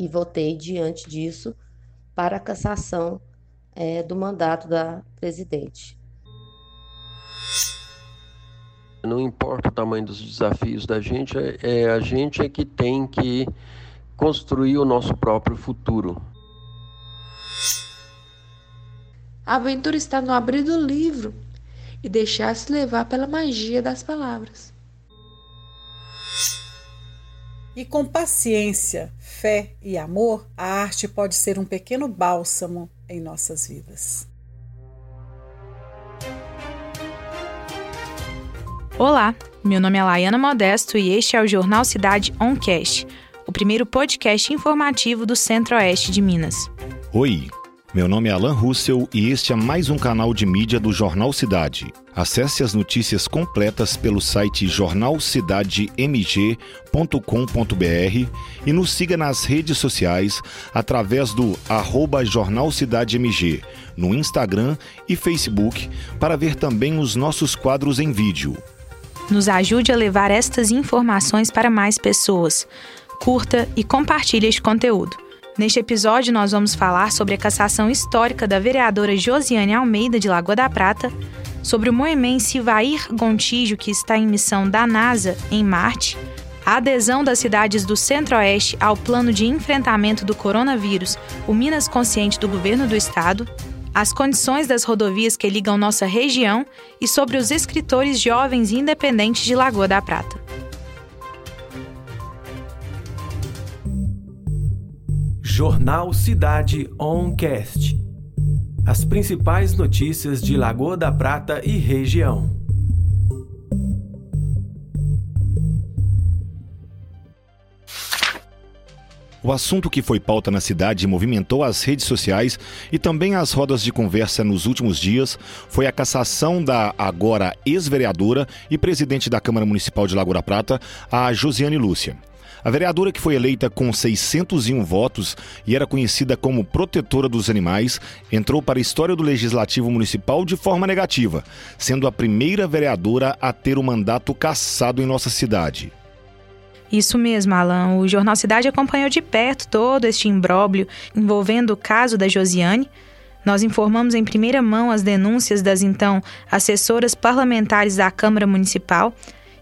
e votei diante disso para a cassação é, do mandato da presidente. Não importa o tamanho dos desafios da gente, é, é a gente é que tem que construir o nosso próprio futuro. A aventura está no abrir do livro e deixar-se levar pela magia das palavras. E com paciência, fé e amor, a arte pode ser um pequeno bálsamo em nossas vidas. Olá, meu nome é Laiana Modesto e este é o Jornal Cidade Oncast, o primeiro podcast informativo do Centro-Oeste de Minas. Oi, meu nome é Alan Russell e este é mais um canal de mídia do Jornal Cidade. Acesse as notícias completas pelo site jornalcidademg.com.br e nos siga nas redes sociais através do arroba Jornal Cidade MG, no Instagram e Facebook, para ver também os nossos quadros em vídeo. Nos ajude a levar estas informações para mais pessoas. Curta e compartilhe este conteúdo. Neste episódio, nós vamos falar sobre a cassação histórica da vereadora Josiane Almeida de Lagoa da Prata, sobre o moemense Vair Gontijo, que está em missão da NASA em Marte, a adesão das cidades do Centro-Oeste ao plano de enfrentamento do coronavírus, o Minas Consciente do governo do estado, as condições das rodovias que ligam nossa região e sobre os escritores jovens independentes de Lagoa da Prata. Jornal Cidade Oncast. As principais notícias de Lagoa da Prata e região. O assunto que foi pauta na cidade movimentou as redes sociais e também as rodas de conversa nos últimos dias foi a cassação da agora ex-vereadora e presidente da Câmara Municipal de Lagoa da Prata, a Josiane Lúcia. A vereadora que foi eleita com 601 votos e era conhecida como protetora dos animais, entrou para a história do Legislativo Municipal de forma negativa, sendo a primeira vereadora a ter o mandato cassado em nossa cidade. Isso mesmo, Alan. O Jornal Cidade acompanhou de perto todo este imbróglio envolvendo o caso da Josiane. Nós informamos em primeira mão as denúncias das então assessoras parlamentares da Câmara Municipal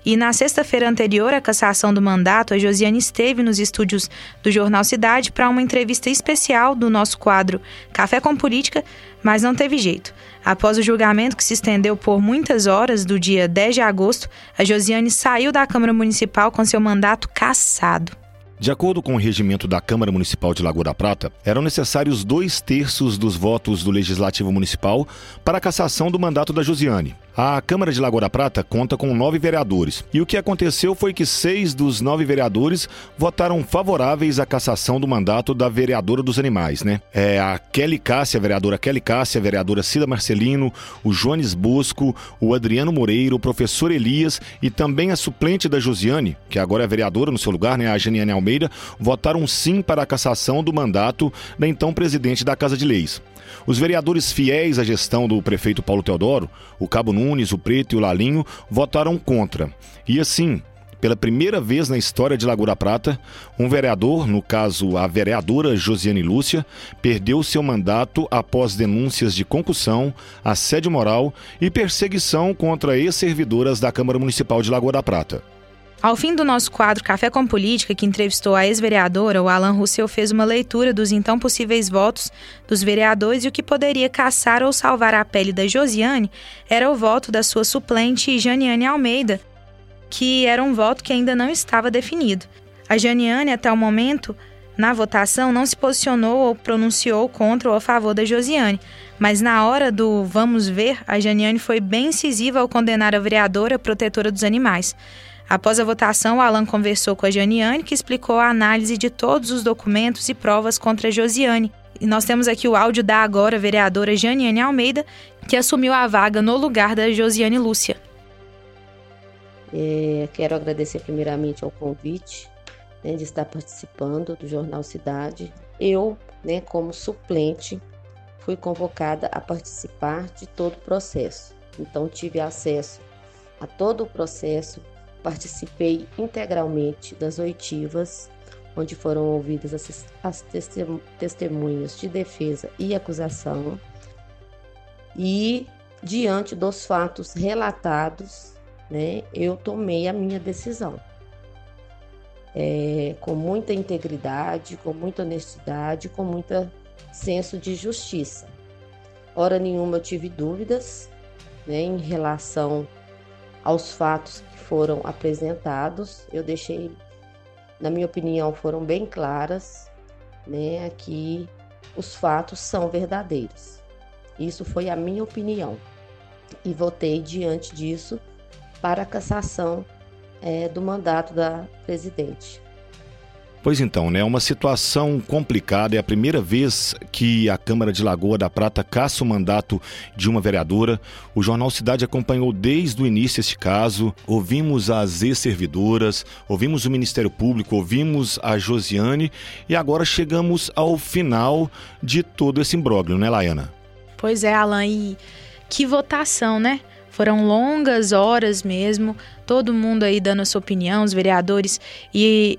e na sexta-feira anterior à cassação do mandato, a Josiane esteve nos estúdios do Jornal Cidade para uma entrevista especial do nosso quadro Café com Política, mas não teve jeito. Após o julgamento que se estendeu por muitas horas do dia 10 de agosto, a Josiane saiu da Câmara Municipal com seu mandato cassado. De acordo com o regimento da Câmara Municipal de Lagoa da Prata, eram necessários dois terços dos votos do Legislativo Municipal para a cassação do mandato da Josiane. A Câmara de Lagoa da Prata conta com nove vereadores. E o que aconteceu foi que seis dos nove vereadores votaram favoráveis à cassação do mandato da vereadora dos animais, né? É a Kelly Cássia, a vereadora Kelly Cássia, a vereadora Cida Marcelino, o Jones Bosco, o Adriano Moreira, o professor Elias e também a suplente da Josiane, que agora é vereadora no seu lugar, né? A Janiane Almeida, votaram sim para a cassação do mandato da então presidente da Casa de Leis. Os vereadores fiéis à gestão do prefeito Paulo Teodoro, o Cabo Nunes, o Preto e o Lalinho, votaram contra. E assim, pela primeira vez na história de Lagoa Prata, um vereador, no caso a vereadora Josiane Lúcia, perdeu seu mandato após denúncias de concussão, assédio moral e perseguição contra ex-servidoras da Câmara Municipal de Lagoa Prata. Ao fim do nosso quadro Café com Política, que entrevistou a ex-vereadora, o Alan Russell fez uma leitura dos então possíveis votos dos vereadores e o que poderia caçar ou salvar a pele da Josiane era o voto da sua suplente Janiane Almeida, que era um voto que ainda não estava definido. A Janiane, até o momento, na votação, não se posicionou ou pronunciou contra ou a favor da Josiane, mas na hora do vamos ver, a Janiane foi bem incisiva ao condenar a vereadora protetora dos animais. Após a votação, Alan conversou com a Janiane, que explicou a análise de todos os documentos e provas contra a Josiane. E nós temos aqui o áudio da agora vereadora Janiane Almeida, que assumiu a vaga no lugar da Josiane Lúcia. É, quero agradecer primeiramente ao convite né, de estar participando do Jornal Cidade. Eu, né, como suplente, fui convocada a participar de todo o processo. Então, tive acesso a todo o processo participei integralmente das oitivas, onde foram ouvidas as, as testemunhas de defesa e acusação. E diante dos fatos relatados, né, eu tomei a minha decisão. É, com muita integridade, com muita honestidade, com muito senso de justiça. Hora nenhuma eu tive dúvidas né, em relação aos fatos que foram apresentados. Eu deixei, na minha opinião, foram bem claras, né, que os fatos são verdadeiros. Isso foi a minha opinião. E votei diante disso para a cassação é, do mandato da presidente. Pois então, né? Uma situação complicada. É a primeira vez que a Câmara de Lagoa da Prata caça o mandato de uma vereadora. O Jornal Cidade acompanhou desde o início este caso. Ouvimos as ex-servidoras, ouvimos o Ministério Público, ouvimos a Josiane e agora chegamos ao final de todo esse imbróglio, né, Laiana? Pois é, Alan, e que votação, né? Foram longas horas mesmo, todo mundo aí dando a sua opinião, os vereadores, e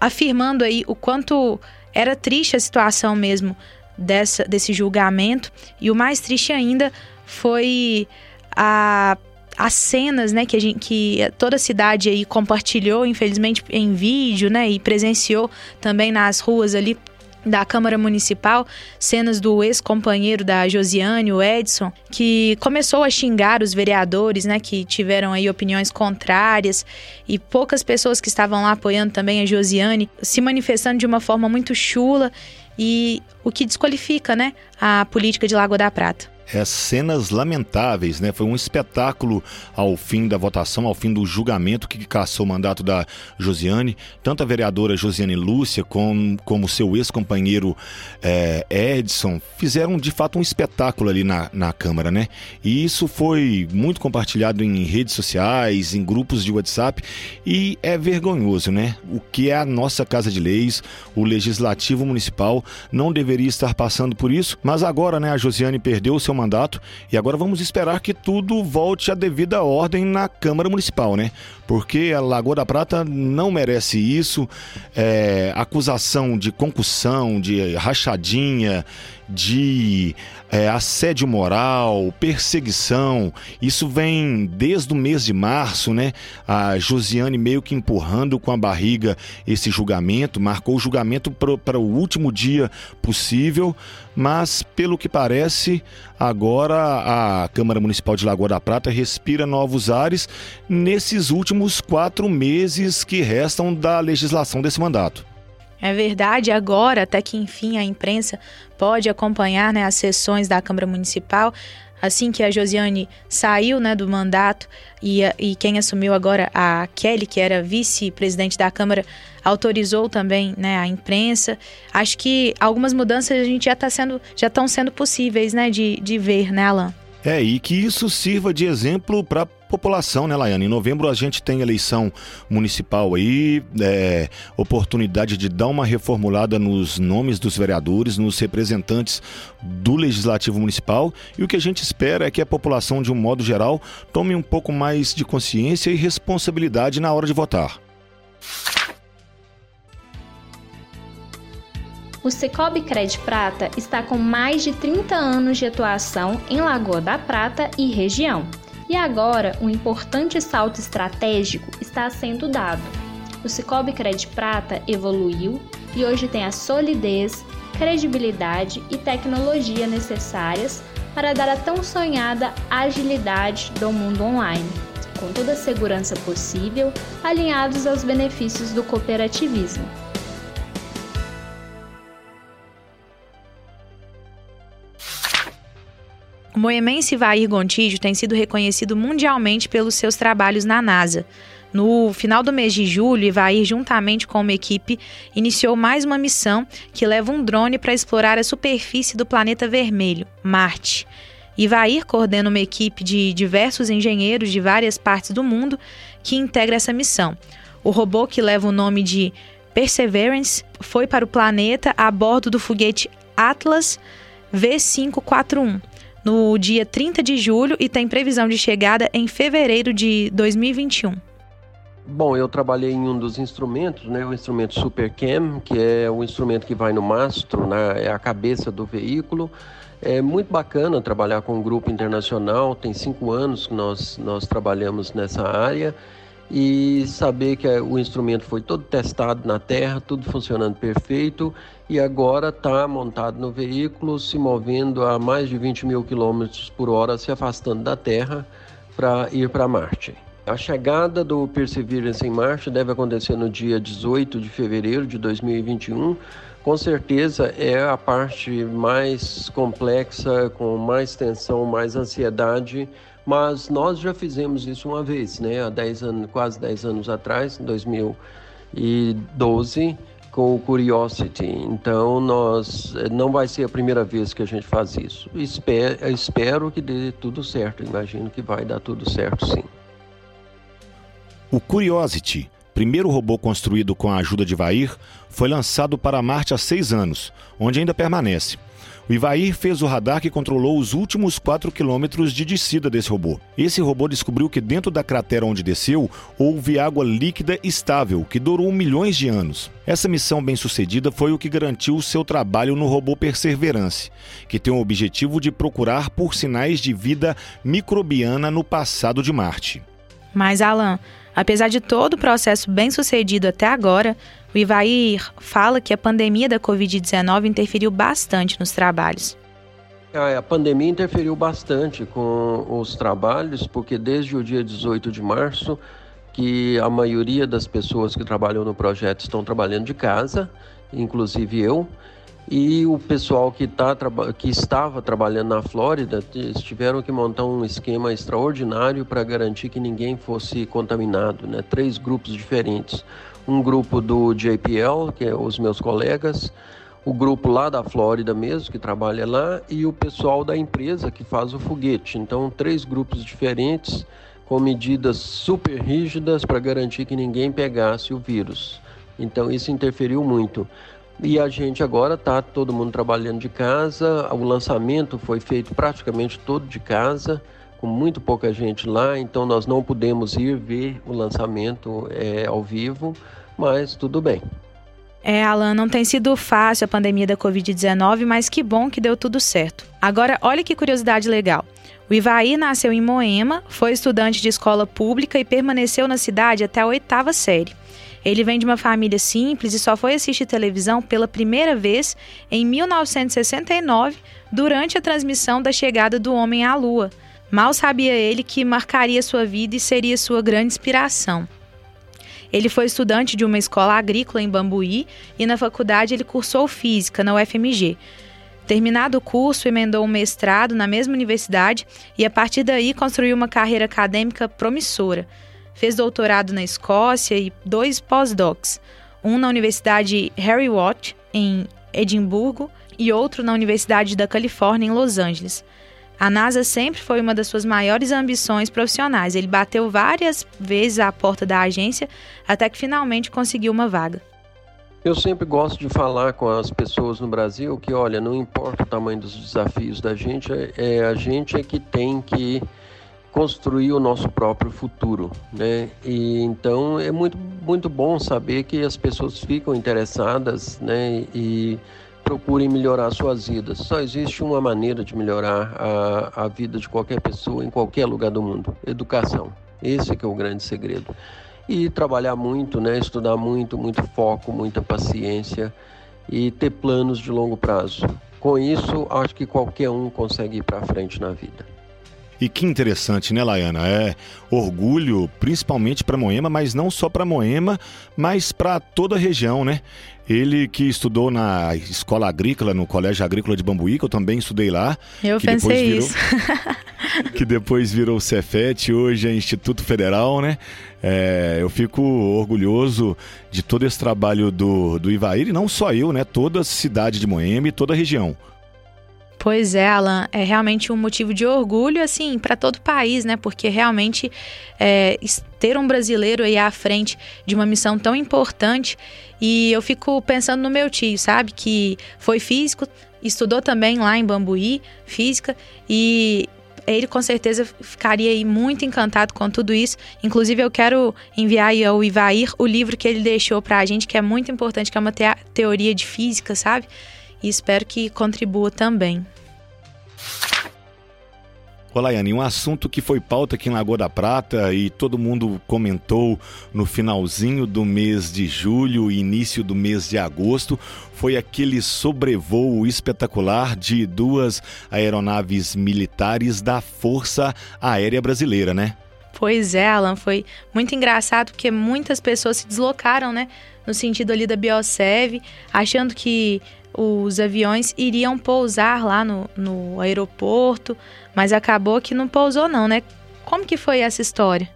afirmando aí o quanto era triste a situação mesmo dessa, desse julgamento. E o mais triste ainda foi a as cenas, né, que, a gente, que toda a cidade aí compartilhou, infelizmente, em vídeo, né, e presenciou também nas ruas ali da Câmara Municipal, cenas do ex-companheiro da Josiane, o Edson, que começou a xingar os vereadores, né, que tiveram aí opiniões contrárias, e poucas pessoas que estavam lá apoiando também a Josiane, se manifestando de uma forma muito chula e o que desqualifica, né, a política de Lagoa da Prata é, cenas lamentáveis, né? Foi um espetáculo ao fim da votação, ao fim do julgamento que caçou o mandato da Josiane. Tanto a vereadora Josiane Lúcia como, como seu ex-companheiro é, Edson fizeram de fato um espetáculo ali na, na Câmara, né? E isso foi muito compartilhado em redes sociais, em grupos de WhatsApp e é vergonhoso, né? O que é a nossa Casa de Leis, o Legislativo Municipal não deveria estar passando por isso, mas agora, né, a Josiane perdeu seu mandato e agora vamos esperar que tudo volte à devida ordem na Câmara Municipal, né? Porque a Lagoa da Prata não merece isso. É, acusação de concussão, de rachadinha, de é, assédio moral, perseguição. Isso vem desde o mês de março, né? A Josiane meio que empurrando com a barriga esse julgamento, marcou o julgamento para o último dia possível, mas pelo que parece, agora a Câmara Municipal de Lagoa da Prata respira novos ares nesses últimos quatro meses que restam da legislação desse mandato. É verdade, agora, até que enfim a imprensa pode acompanhar né, as sessões da Câmara Municipal. Assim que a Josiane saiu né, do mandato e, e quem assumiu agora, a Kelly, que era vice-presidente da Câmara, autorizou também né, a imprensa. Acho que algumas mudanças a gente já está sendo, já estão sendo possíveis né, de, de ver, né, Alan? É, e que isso sirva de exemplo para população, né, Laiane? Em novembro a gente tem eleição municipal aí, é, oportunidade de dar uma reformulada nos nomes dos vereadores, nos representantes do Legislativo Municipal. E o que a gente espera é que a população, de um modo geral, tome um pouco mais de consciência e responsabilidade na hora de votar. O Cicobi Cred Prata está com mais de 30 anos de atuação em Lagoa da Prata e região. E agora, um importante salto estratégico está sendo dado. O Cicobi Cred Prata evoluiu e hoje tem a solidez, credibilidade e tecnologia necessárias para dar a tão sonhada agilidade do mundo online, com toda a segurança possível, alinhados aos benefícios do cooperativismo. Moemense Vair Gontijo tem sido reconhecido mundialmente pelos seus trabalhos na NASA. No final do mês de julho, Ivair, juntamente com uma equipe, iniciou mais uma missão que leva um drone para explorar a superfície do planeta vermelho, Marte. Ivair coordena uma equipe de diversos engenheiros de várias partes do mundo que integra essa missão. O robô, que leva o nome de Perseverance, foi para o planeta a bordo do foguete Atlas V541 no dia 30 de julho e tem previsão de chegada em fevereiro de 2021. Bom, eu trabalhei em um dos instrumentos, né, o instrumento Supercam, que é o instrumento que vai no mastro, né, é a cabeça do veículo. É muito bacana trabalhar com um grupo internacional, tem cinco anos que nós, nós trabalhamos nessa área e saber que o instrumento foi todo testado na Terra, tudo funcionando perfeito e agora está montado no veículo, se movendo a mais de 20 mil quilômetros por hora, se afastando da Terra para ir para Marte. A chegada do Perseverance em Marte deve acontecer no dia 18 de fevereiro de 2021. Com certeza é a parte mais complexa, com mais tensão, mais ansiedade, mas nós já fizemos isso uma vez, né? Há 10 anos, quase 10 anos atrás, em 2012, com o Curiosity. Então, nós não vai ser a primeira vez que a gente faz isso. Espero, espero que dê tudo certo. Imagino que vai dar tudo certo, sim. O Curiosity, primeiro robô construído com a ajuda de Vair, foi lançado para Marte há seis anos, onde ainda permanece. O Ivair fez o radar que controlou os últimos 4 quilômetros de descida desse robô. Esse robô descobriu que dentro da cratera onde desceu houve água líquida estável, que durou milhões de anos. Essa missão bem-sucedida foi o que garantiu seu trabalho no robô Perseverance, que tem o objetivo de procurar por sinais de vida microbiana no passado de Marte. Mas, Alan, Apesar de todo o processo bem sucedido até agora, o Ivair fala que a pandemia da Covid-19 interferiu bastante nos trabalhos. A pandemia interferiu bastante com os trabalhos, porque desde o dia 18 de março, que a maioria das pessoas que trabalham no projeto estão trabalhando de casa, inclusive eu, e o pessoal que, tá, que estava trabalhando na Flórida tiveram que montar um esquema extraordinário para garantir que ninguém fosse contaminado, né? Três grupos diferentes. Um grupo do JPL, que é os meus colegas, o grupo lá da Flórida mesmo, que trabalha lá, e o pessoal da empresa que faz o foguete. Então, três grupos diferentes com medidas super rígidas para garantir que ninguém pegasse o vírus. Então, isso interferiu muito. E a gente agora está todo mundo trabalhando de casa. O lançamento foi feito praticamente todo de casa, com muito pouca gente lá, então nós não pudemos ir ver o lançamento é, ao vivo, mas tudo bem. É, Alan, não tem sido fácil a pandemia da Covid-19, mas que bom que deu tudo certo. Agora, olha que curiosidade legal. O Ivaí nasceu em Moema, foi estudante de escola pública e permaneceu na cidade até a oitava série. Ele vem de uma família simples e só foi assistir televisão pela primeira vez em 1969, durante a transmissão da chegada do homem à Lua. Mal sabia ele que marcaria sua vida e seria sua grande inspiração. Ele foi estudante de uma escola agrícola em Bambuí e na faculdade ele cursou física na UFMG. Terminado o curso, emendou um mestrado na mesma universidade e a partir daí construiu uma carreira acadêmica promissora. Fez doutorado na Escócia e dois pós-docs, um na Universidade Harry Watt, em Edimburgo, e outro na Universidade da Califórnia, em Los Angeles. A NASA sempre foi uma das suas maiores ambições profissionais. Ele bateu várias vezes à porta da agência até que finalmente conseguiu uma vaga. Eu sempre gosto de falar com as pessoas no Brasil que, olha, não importa o tamanho dos desafios da gente, é, é a gente é que tem que construir o nosso próprio futuro, né? E então é muito muito bom saber que as pessoas ficam interessadas, né? E procurem melhorar suas vidas. Só existe uma maneira de melhorar a, a vida de qualquer pessoa em qualquer lugar do mundo: educação. Esse é que é o grande segredo. E trabalhar muito, né? Estudar muito, muito foco, muita paciência e ter planos de longo prazo. Com isso, acho que qualquer um consegue ir para frente na vida. E que interessante, né, Laiana? É orgulho, principalmente para Moema, mas não só para Moema, mas para toda a região, né? Ele que estudou na escola agrícola, no Colégio Agrícola de Bambuí, que eu também estudei lá. Eu que pensei virou, isso. que depois virou Cefet, hoje é Instituto Federal, né? É, eu fico orgulhoso de todo esse trabalho do, do Ivair, e não só eu, né? Toda a cidade de Moema e toda a região. Pois é, Alan, é realmente um motivo de orgulho, assim, para todo o país, né? Porque realmente é, ter um brasileiro aí à frente de uma missão tão importante. E eu fico pensando no meu tio, sabe? Que foi físico, estudou também lá em Bambuí, física, e ele com certeza ficaria aí muito encantado com tudo isso. Inclusive, eu quero enviar aí ao Ivair o livro que ele deixou para a gente, que é muito importante, que é uma te teoria de física, sabe? E espero que contribua também. Olá, Yane, um assunto que foi pauta aqui em Lagoa da Prata e todo mundo comentou no finalzinho do mês de julho e início do mês de agosto foi aquele sobrevoo espetacular de duas aeronaves militares da Força Aérea Brasileira, né? Pois é, Alan, foi muito engraçado porque muitas pessoas se deslocaram, né? No sentido ali da Biosev, achando que os aviões iriam pousar lá no, no aeroporto, mas acabou que não pousou não, né? Como que foi essa história?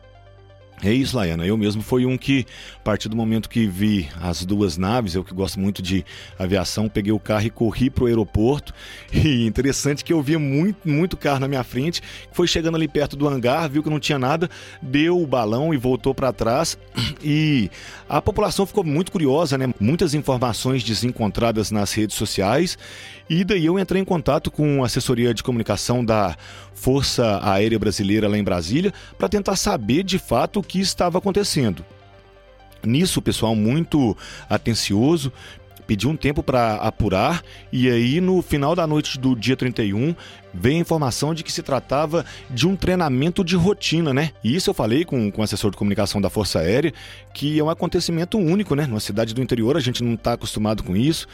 É isso, Laiana. Eu mesmo fui um que, a partir do momento que vi as duas naves, eu que gosto muito de aviação, peguei o carro e corri para o aeroporto. E interessante que eu via muito, muito carro na minha frente. Foi chegando ali perto do hangar, viu que não tinha nada, deu o balão e voltou para trás. E a população ficou muito curiosa, né? Muitas informações desencontradas nas redes sociais. E daí eu entrei em contato com a assessoria de comunicação da Força Aérea Brasileira lá em Brasília para tentar saber de fato que estava acontecendo. Nisso, o pessoal muito atencioso pediu um tempo para apurar e aí no final da noite do dia 31 veio a informação de que se tratava de um treinamento de rotina, né? E isso eu falei com, com o assessor de comunicação da Força Aérea, que é um acontecimento único, né? Numa cidade do interior a gente não está acostumado com isso.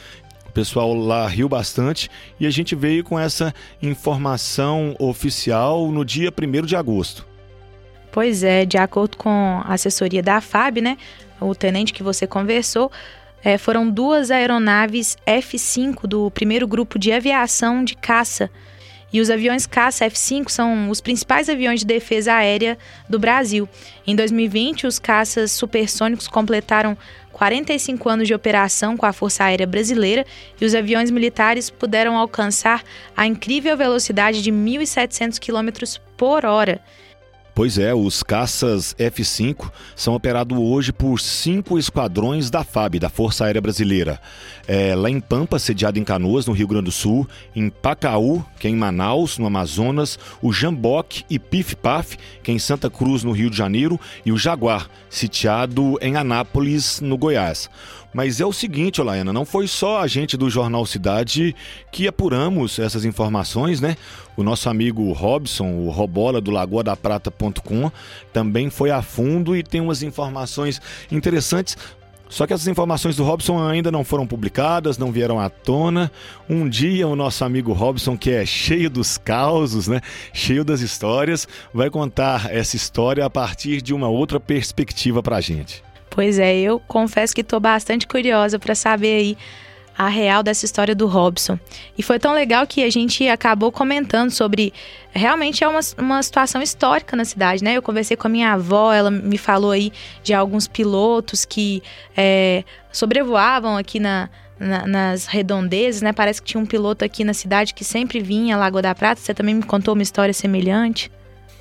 O pessoal lá riu bastante e a gente veio com essa informação oficial no dia 1 de agosto. Pois é, de acordo com a assessoria da FAB, né, o tenente que você conversou, é, foram duas aeronaves F-5 do primeiro grupo de aviação de caça. E os aviões caça F-5 são os principais aviões de defesa aérea do Brasil. Em 2020, os caças supersônicos completaram 45 anos de operação com a Força Aérea Brasileira e os aviões militares puderam alcançar a incrível velocidade de 1.700 km por hora. Pois é, os caças F-5 são operados hoje por cinco esquadrões da FAB, da Força Aérea Brasileira. É, lá em Pampa, sediado em Canoas, no Rio Grande do Sul, em Pacaú, que é em Manaus, no Amazonas, o Jamboque e Pif Paf, que é em Santa Cruz, no Rio de Janeiro, e o Jaguar, sitiado em Anápolis, no Goiás. Mas é o seguinte, Olaiana, não foi só a gente do Jornal Cidade que apuramos essas informações, né? O nosso amigo Robson, o Robola do Lagoa da Prata.com, também foi a fundo e tem umas informações interessantes só que essas informações do Robson ainda não foram publicadas, não vieram à tona. Um dia o nosso amigo Robson, que é cheio dos causos, né? Cheio das histórias, vai contar essa história a partir de uma outra perspectiva pra gente. Pois é, eu confesso que estou bastante curiosa para saber aí a real dessa história do Robson. E foi tão legal que a gente acabou comentando sobre. Realmente é uma, uma situação histórica na cidade, né? Eu conversei com a minha avó, ela me falou aí de alguns pilotos que é, sobrevoavam aqui na, na, nas redondezas, né? Parece que tinha um piloto aqui na cidade que sempre vinha a Lagoa da Prata. Você também me contou uma história semelhante.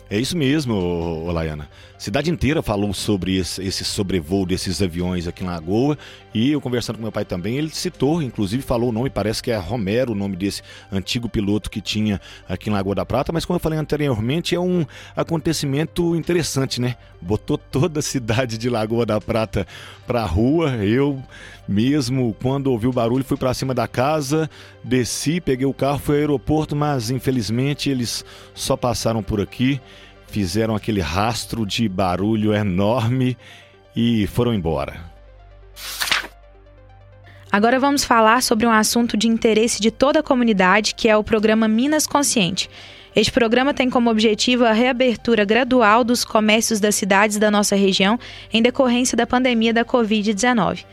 É isso mesmo, Laiana. Cidade inteira falou sobre esse, esse, sobrevoo desses aviões aqui na Lagoa. E eu conversando com meu pai também, ele citou, inclusive falou o nome, parece que é Romero o nome desse antigo piloto que tinha aqui na Lagoa da Prata, mas como eu falei anteriormente, é um acontecimento interessante, né? Botou toda a cidade de Lagoa da Prata pra rua, eu mesmo quando ouvi o barulho fui para cima da casa, desci, peguei o carro, fui ao aeroporto, mas infelizmente eles só passaram por aqui fizeram aquele rastro de barulho enorme e foram embora. Agora vamos falar sobre um assunto de interesse de toda a comunidade, que é o programa Minas Consciente. Este programa tem como objetivo a reabertura gradual dos comércios das cidades da nossa região em decorrência da pandemia da Covid-19.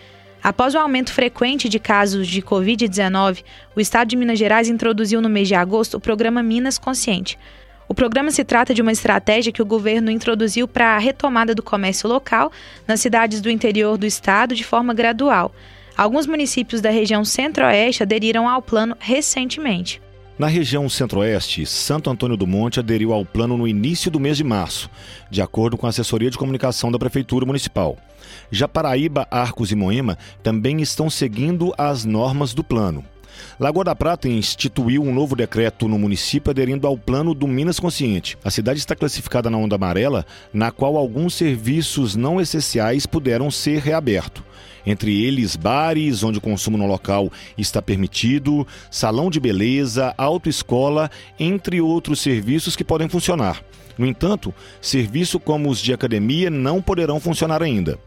Após o aumento frequente de casos de Covid-19, o Estado de Minas Gerais introduziu no mês de agosto o programa Minas Consciente. O programa se trata de uma estratégia que o governo introduziu para a retomada do comércio local nas cidades do interior do estado de forma gradual. Alguns municípios da região centro-oeste aderiram ao plano recentemente. Na região centro-oeste, Santo Antônio do Monte aderiu ao plano no início do mês de março, de acordo com a assessoria de comunicação da Prefeitura Municipal. Já Paraíba, Arcos e Moema também estão seguindo as normas do plano. Lagoa da Prata instituiu um novo decreto no município aderindo ao plano do Minas Consciente. A cidade está classificada na onda amarela, na qual alguns serviços não essenciais puderam ser reabertos entre eles bares onde o consumo no local está permitido, salão de beleza, autoescola, entre outros serviços que podem funcionar. No entanto, serviços como os de academia não poderão funcionar ainda.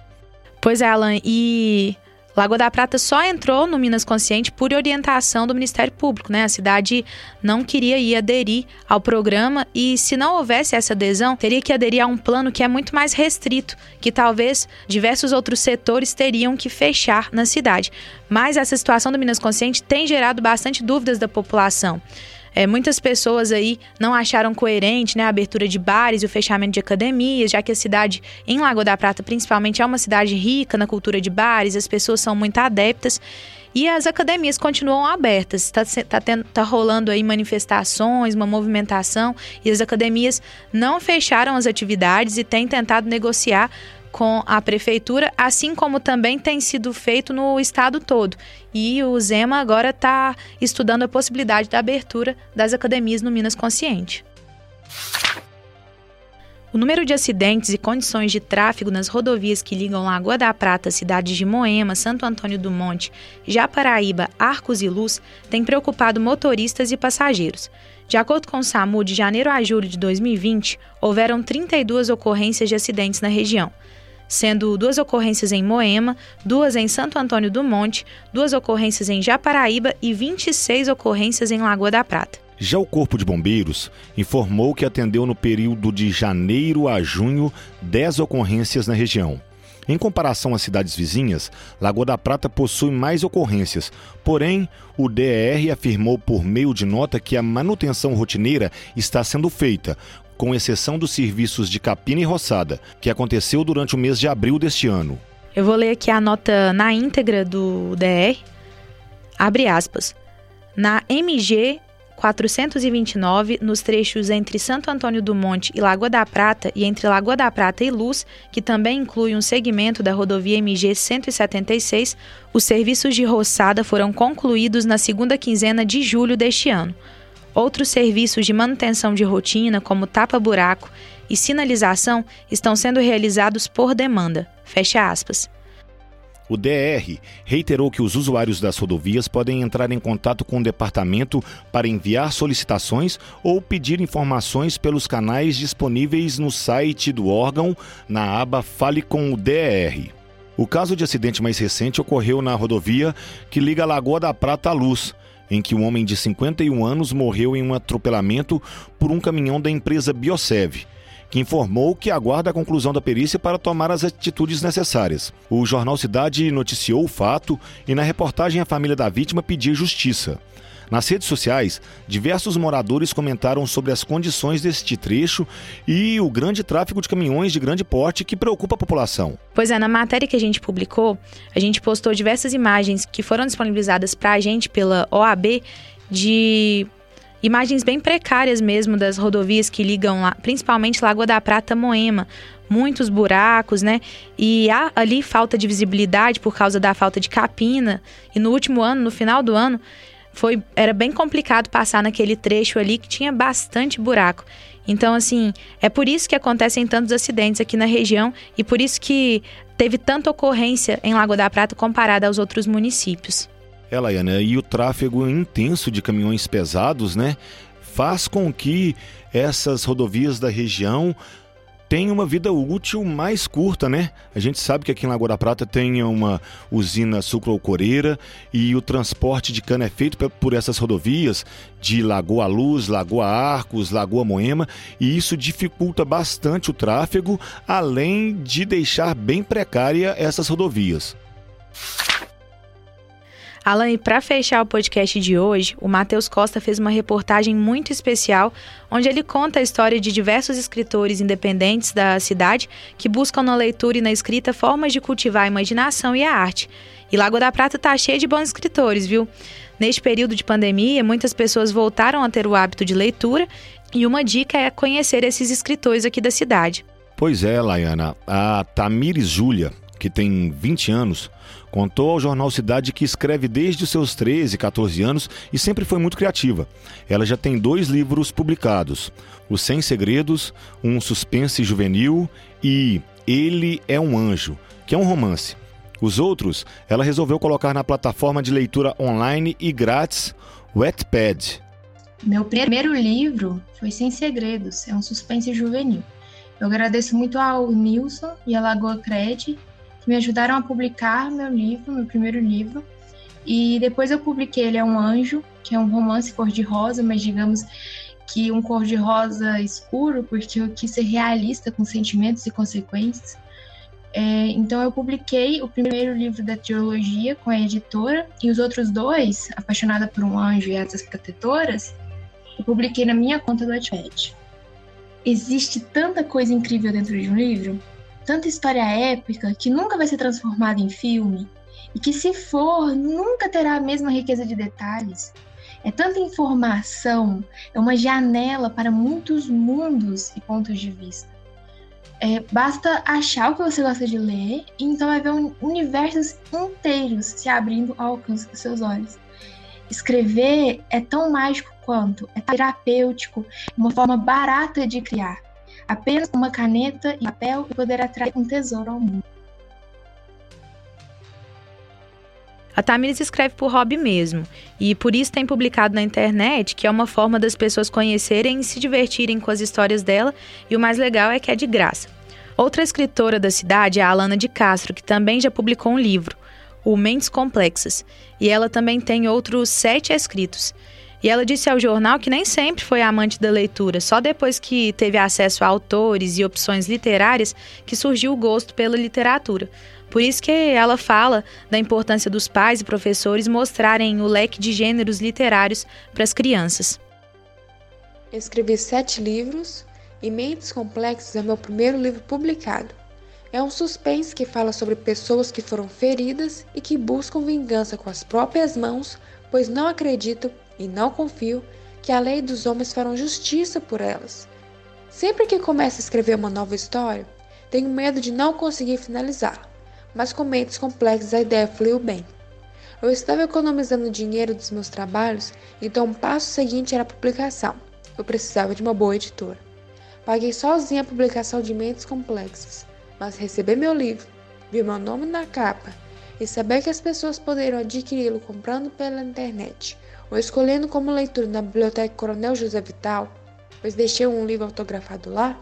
Pois é, Alan, e Lagoa da Prata só entrou no Minas Consciente por orientação do Ministério Público, né? A cidade não queria ir aderir ao programa e se não houvesse essa adesão, teria que aderir a um plano que é muito mais restrito, que talvez diversos outros setores teriam que fechar na cidade. Mas essa situação do Minas Consciente tem gerado bastante dúvidas da população. É, muitas pessoas aí não acharam coerente né, a abertura de bares e o fechamento de academias, já que a cidade, em Lagoa da Prata principalmente, é uma cidade rica na cultura de bares, as pessoas são muito adeptas. E as academias continuam abertas, está tá, tá rolando aí manifestações, uma movimentação, e as academias não fecharam as atividades e têm tentado negociar com a prefeitura, assim como também tem sido feito no estado todo. E o Zema agora está estudando a possibilidade da abertura das academias no Minas Consciente. O número de acidentes e condições de tráfego nas rodovias que ligam Lagoa da Prata, cidades de Moema, Santo Antônio do Monte, Japaraíba, Arcos e Luz tem preocupado motoristas e passageiros. De acordo com o SAMU, de janeiro a julho de 2020, houveram 32 ocorrências de acidentes na região sendo duas ocorrências em Moema, duas em Santo Antônio do Monte, duas ocorrências em Japaraíba e 26 ocorrências em Lagoa da Prata. Já o Corpo de Bombeiros informou que atendeu no período de janeiro a junho 10 ocorrências na região. Em comparação às cidades vizinhas, Lagoa da Prata possui mais ocorrências, porém, o DR afirmou por meio de nota que a manutenção rotineira está sendo feita, com exceção dos serviços de capina e roçada, que aconteceu durante o mês de abril deste ano. Eu vou ler aqui a nota na íntegra do DR. Abre aspas. Na MG 429, nos trechos entre Santo Antônio do Monte e Lagoa da Prata e entre Lagoa da Prata e Luz, que também inclui um segmento da rodovia MG 176, os serviços de roçada foram concluídos na segunda quinzena de julho deste ano. Outros serviços de manutenção de rotina, como tapa-buraco e sinalização, estão sendo realizados por demanda. Fecha aspas. O DR reiterou que os usuários das rodovias podem entrar em contato com o departamento para enviar solicitações ou pedir informações pelos canais disponíveis no site do órgão na aba Fale com o DR. O caso de acidente mais recente ocorreu na rodovia que liga a Lagoa da Prata à Luz, em que um homem de 51 anos morreu em um atropelamento por um caminhão da empresa Biosev, que informou que aguarda a conclusão da perícia para tomar as atitudes necessárias. O jornal Cidade noticiou o fato e na reportagem a família da vítima pediu justiça. Nas redes sociais, diversos moradores comentaram sobre as condições deste trecho e o grande tráfego de caminhões de grande porte que preocupa a população. Pois é, na matéria que a gente publicou, a gente postou diversas imagens que foram disponibilizadas para a gente pela OAB de imagens bem precárias mesmo das rodovias que ligam lá, principalmente Lagoa da Prata Moema, muitos buracos, né? E há ali falta de visibilidade por causa da falta de capina. E no último ano, no final do ano, foi era bem complicado passar naquele trecho ali que tinha bastante buraco. Então, assim, é por isso que acontecem tantos acidentes aqui na região e por isso que teve tanta ocorrência em Lagoa da Prata comparada aos outros municípios. É, Laiana, e o tráfego intenso de caminhões pesados, né, faz com que essas rodovias da região tem uma vida útil mais curta, né? A gente sabe que aqui em Lagoa da Prata tem uma usina sucroalcooreira e o transporte de cana é feito por essas rodovias de Lagoa Luz, Lagoa Arcos, Lagoa Moema e isso dificulta bastante o tráfego, além de deixar bem precária essas rodovias. Alan, e para fechar o podcast de hoje, o Matheus Costa fez uma reportagem muito especial, onde ele conta a história de diversos escritores independentes da cidade que buscam na leitura e na escrita formas de cultivar a imaginação e a arte. E Lagoa da Prata está cheio de bons escritores, viu? Neste período de pandemia, muitas pessoas voltaram a ter o hábito de leitura e uma dica é conhecer esses escritores aqui da cidade. Pois é, Laiana. A Tamires Júlia que tem 20 anos, contou ao jornal Cidade que escreve desde os seus 13, 14 anos e sempre foi muito criativa. Ela já tem dois livros publicados: Os Sem Segredos, um suspense juvenil e Ele é um Anjo, que é um romance. Os outros, ela resolveu colocar na plataforma de leitura online e grátis Wetpad. Meu primeiro livro foi Sem Segredos, é um suspense juvenil. Eu agradeço muito ao Nilson e à Lagoa Cred, me ajudaram a publicar meu livro, meu primeiro livro. E depois eu publiquei Ele é um Anjo, que é um romance cor-de-rosa, mas digamos que um cor-de-rosa escuro, porque eu quis ser realista com sentimentos e consequências. É, então eu publiquei o primeiro livro da teologia com a editora e os outros dois, Apaixonada por um Anjo e Asas Protetoras, eu publiquei na minha conta do Wattpad. Existe tanta coisa incrível dentro de um livro, tanta história épica que nunca vai ser transformada em filme e que se for, nunca terá a mesma riqueza de detalhes. É tanta informação, é uma janela para muitos mundos e pontos de vista. É, basta achar o que você gosta de ler e então vai ver universos inteiros se abrindo ao alcance dos seus olhos. Escrever é tão mágico quanto, é terapêutico, uma forma barata de criar. Apenas uma caneta e papel e poder atrair um tesouro ao mundo. A Tamires escreve por hobby mesmo, e por isso tem publicado na internet, que é uma forma das pessoas conhecerem e se divertirem com as histórias dela, e o mais legal é que é de graça. Outra escritora da cidade é a Alana de Castro, que também já publicou um livro, o Mentes Complexas, e ela também tem outros sete escritos. E ela disse ao jornal que nem sempre foi amante da leitura, só depois que teve acesso a autores e opções literárias que surgiu o gosto pela literatura. Por isso que ela fala da importância dos pais e professores mostrarem o leque de gêneros literários para as crianças. Escrevi sete livros e Mentes Complexas é meu primeiro livro publicado. É um suspense que fala sobre pessoas que foram feridas e que buscam vingança com as próprias mãos, pois não acreditam e não confio que a lei dos homens farão justiça por elas. Sempre que começo a escrever uma nova história, tenho medo de não conseguir finalizá-la mas com mentes complexas a ideia fluiu bem. Eu estava economizando dinheiro dos meus trabalhos, então o passo seguinte era a publicação. Eu precisava de uma boa editora. Paguei sozinha a publicação de Mentes Complexas, mas receber meu livro, ver meu nome na capa e saber que as pessoas poderiam adquiri-lo comprando pela internet escolhendo como leitura na Biblioteca Coronel José Vital, pois deixei um livro autografado lá,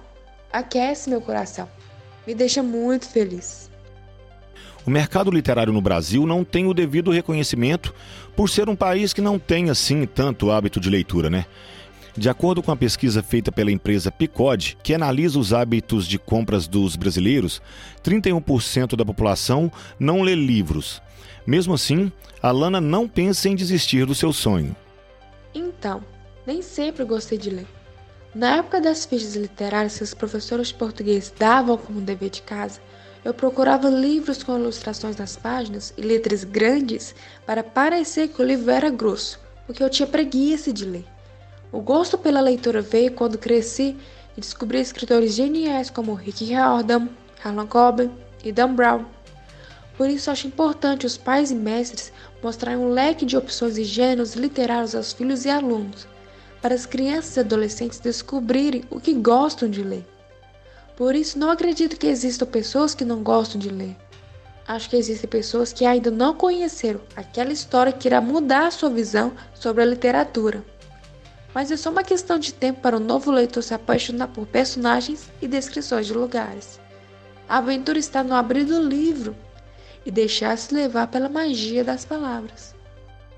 aquece meu coração. Me deixa muito feliz. O mercado literário no Brasil não tem o devido reconhecimento por ser um país que não tem assim tanto hábito de leitura, né? De acordo com a pesquisa feita pela empresa Picode, que analisa os hábitos de compras dos brasileiros, 31% da população não lê livros. Mesmo assim, a Lana não pensa em desistir do seu sonho. Então, nem sempre gostei de ler. Na época das fichas literárias que os professores de português davam como dever de casa, eu procurava livros com ilustrações nas páginas e letras grandes para parecer que o livro era grosso, porque eu tinha preguiça de ler. O gosto pela leitura veio quando cresci e descobri escritores geniais como Rick Riordan, Harlan Coben e Dan Brown. Por isso acho importante os pais e mestres mostrarem um leque de opções e gêneros literários aos filhos e alunos, para as crianças e adolescentes descobrirem o que gostam de ler. Por isso, não acredito que existam pessoas que não gostam de ler. Acho que existem pessoas que ainda não conheceram aquela história que irá mudar a sua visão sobre a literatura. Mas é só uma questão de tempo para o novo leitor se apaixonar por personagens e descrições de lugares. A aventura está no abrir do livro e deixar-se levar pela magia das palavras.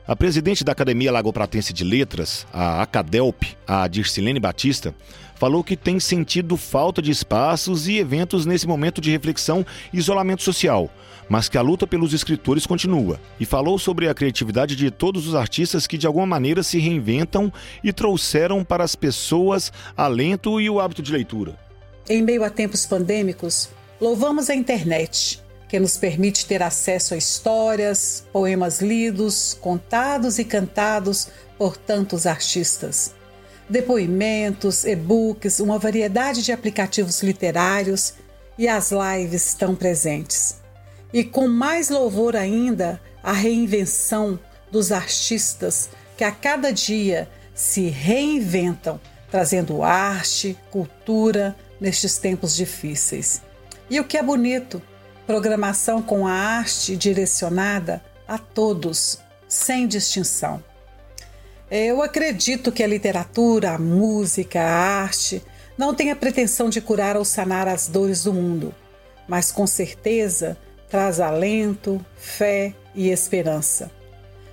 A presidente da Academia Lagopratense de Letras, a Acadelp, a Dircilene Batista, falou que tem sentido falta de espaços e eventos nesse momento de reflexão e isolamento social, mas que a luta pelos escritores continua. E falou sobre a criatividade de todos os artistas que de alguma maneira se reinventam e trouxeram para as pessoas alento e o hábito de leitura. Em meio a tempos pandêmicos, louvamos a internet que nos permite ter acesso a histórias, poemas lidos, contados e cantados por tantos artistas. Depoimentos, e-books, uma variedade de aplicativos literários e as lives estão presentes. e com mais louvor ainda a reinvenção dos artistas que a cada dia se reinventam, trazendo arte, cultura nestes tempos difíceis. E o que é bonito, programação com a arte direcionada a todos, sem distinção. Eu acredito que a literatura, a música, a arte não tem a pretensão de curar ou sanar as dores do mundo, mas com certeza traz alento, fé e esperança.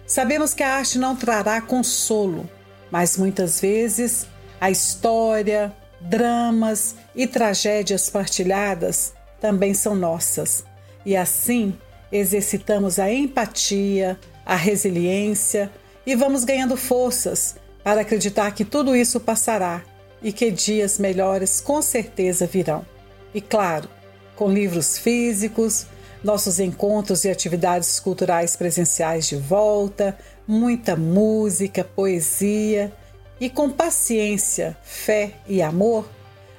Sabemos que a arte não trará consolo, mas muitas vezes a história, dramas e tragédias partilhadas também são nossas. E assim exercitamos a empatia, a resiliência e vamos ganhando forças para acreditar que tudo isso passará e que dias melhores com certeza virão. E claro, com livros físicos, nossos encontros e atividades culturais presenciais de volta, muita música, poesia e com paciência, fé e amor,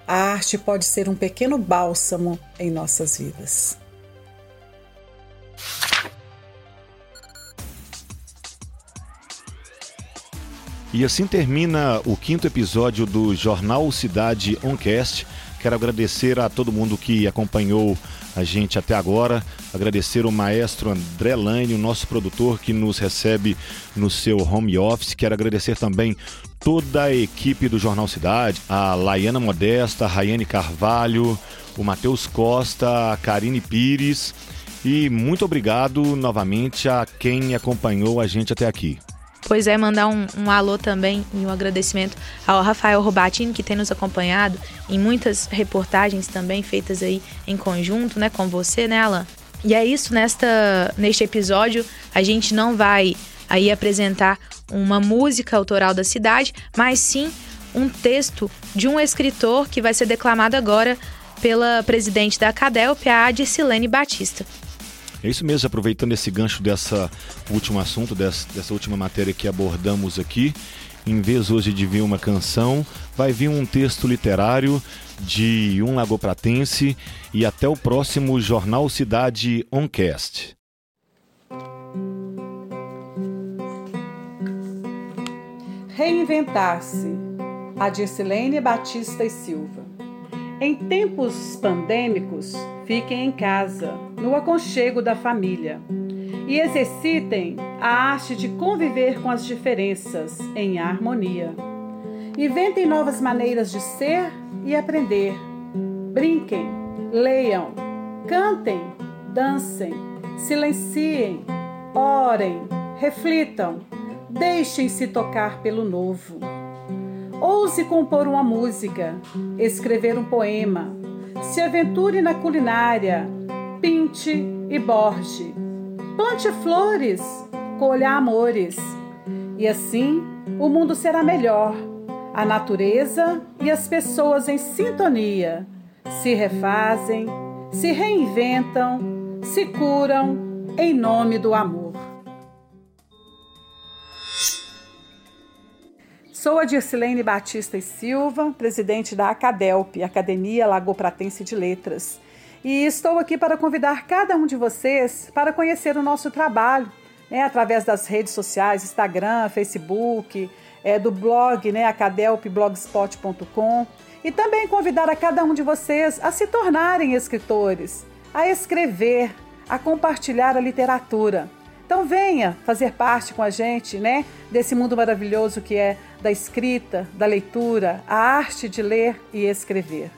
a arte pode ser um pequeno bálsamo em nossas vidas. E assim termina o quinto episódio do Jornal Cidade Oncast. Quero agradecer a todo mundo que acompanhou a gente até agora. Agradecer o maestro André Lane, o nosso produtor que nos recebe no seu home office. Quero agradecer também toda a equipe do Jornal Cidade, a Laiana Modesta, a Rayane Carvalho, o Matheus Costa, a Karine Pires. E muito obrigado novamente a quem acompanhou a gente até aqui. Pois é, mandar um, um, alô também e um agradecimento ao Rafael Robatini, que tem nos acompanhado em muitas reportagens também feitas aí em conjunto, né, com você, né, Alan? E é isso, nesta, neste episódio a gente não vai aí apresentar uma música autoral da cidade, mas sim um texto de um escritor que vai ser declamado agora pela presidente da Cadelp, a Adicilene Batista. É isso mesmo, aproveitando esse gancho dessa último assunto, dessa, dessa última matéria que abordamos aqui, em vez hoje de vir uma canção, vai vir um texto literário de um lagopratense e até o próximo Jornal Cidade Oncast. Reinventar-se. A Dircilene Batista e Silva. Em tempos pandêmicos, fiquem em casa, no aconchego da família, e exercitem a arte de conviver com as diferenças em harmonia. Inventem novas maneiras de ser e aprender. Brinquem, leiam, cantem, dancem, silenciem, orem, reflitam, deixem-se tocar pelo novo. Ouse compor uma música, escrever um poema, se aventure na culinária, pinte e borde, plante flores, colha amores. E assim o mundo será melhor, a natureza e as pessoas em sintonia se refazem, se reinventam, se curam em nome do amor. Sou a Dircilene Batista e Silva, presidente da Acadelp, Academia Lagopratense de Letras. E estou aqui para convidar cada um de vocês para conhecer o nosso trabalho, né, através das redes sociais, Instagram, Facebook, é, do blog né, acadelpblogspot.com e também convidar a cada um de vocês a se tornarem escritores, a escrever, a compartilhar a literatura. Então venha fazer parte com a gente, né, desse mundo maravilhoso que é da escrita, da leitura, a arte de ler e escrever.